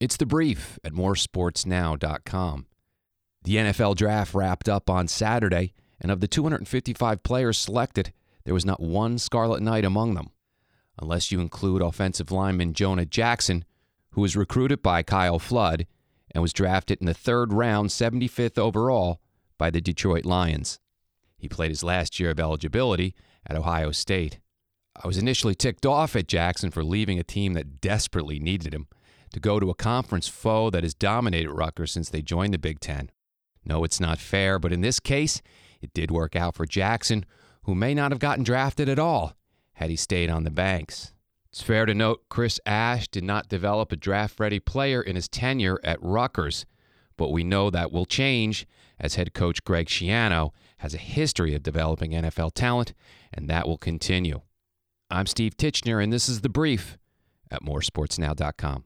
It's the brief at moresportsnow.com. The NFL draft wrapped up on Saturday, and of the 255 players selected, there was not one Scarlet Knight among them, unless you include offensive lineman Jonah Jackson, who was recruited by Kyle Flood and was drafted in the third round, 75th overall, by the Detroit Lions. He played his last year of eligibility at Ohio State. I was initially ticked off at Jackson for leaving a team that desperately needed him to go to a conference foe that has dominated Rutgers since they joined the Big Ten. No, it's not fair, but in this case, it did work out for Jackson, who may not have gotten drafted at all had he stayed on the banks. It's fair to note Chris Ash did not develop a draft ready player in his tenure at Rutgers, but we know that will change as head coach Greg Schiano has a history of developing NFL talent, and that will continue. I'm Steve Titchener, and this is The Brief at moresportsnow.com.